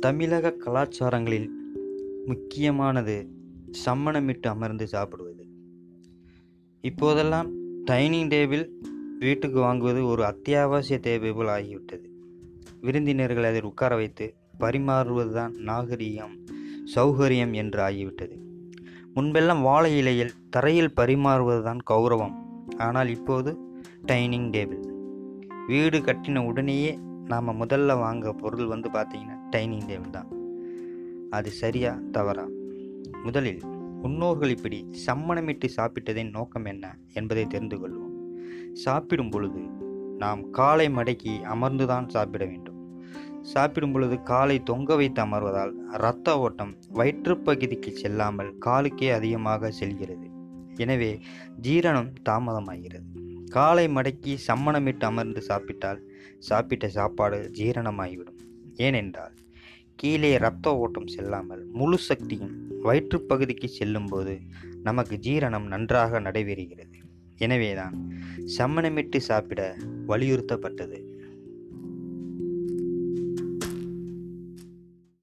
தமிழக கலாச்சாரங்களில் முக்கியமானது சம்மணமிட்டு அமர்ந்து சாப்பிடுவது. இப்போதெல்லாம் டைனிங் டேபிள் வீட்டுக்கு வாங்குவது ஒரு அத்தியாவசிய தேவை போல் ஆகிவிட்டது. விருந்தினர்கள் அதில் உட்கார வைத்து பரிமாறுவதுதான் நாகரிகம் சௌகரியம் என்று ஆகிவிட்டது. முன்பெல்லாம் வாழை இலையில் தரையில் பரிமாறுவதுதான் கௌரவம். ஆனால் இப்போது டைனிங் டேபிள். வீடு கட்டின உடனேயே நாம் முதல்ல வாங்க பொருள் வந்து பார்த்தீங்கன்னா டைனிங் டேபிள் தான். அது சரியா தவறா? முதலில் முன்னோர்கள் இப்படி சம்மணமிட்டு சாப்பிட்டதின் நோக்கம் என்ன என்பதை தெரிந்து கொள்வோம். சாப்பிடும் பொழுது நாம் காலை மடக்கி அமர்ந்துதான் சாப்பிட வேண்டும். சாப்பிடும் பொழுது காலை தொங்க வைத்து அமர்வதால் இரத்த ஓட்டம் வயிற்றுப்பகுதிக்கு செல்லாமல் காலுக்கே அதிகமாக செல்கிறது. எனவே ஜீரணம் தாமதமாகிறது. காலை மடக்கி சம்மணமிட்டு அமர்ந்து சாப்பிட்டால் சாப்பிட்ட சாப்பாடு ஜீரணமாகிவிடும். ஏனென்றால் கீழே இரத்த ஓட்டம் செல்லாமல் முழு சக்தியும் வயிற்றுப்பகுதிக்கு செல்லும்போது நமக்கு ஜீரணம் நன்றாக நடைபெறுகிறது. எனவேதான் சம்மணமிட்டு சாப்பிட வலியுறுத்தப்பட்டது.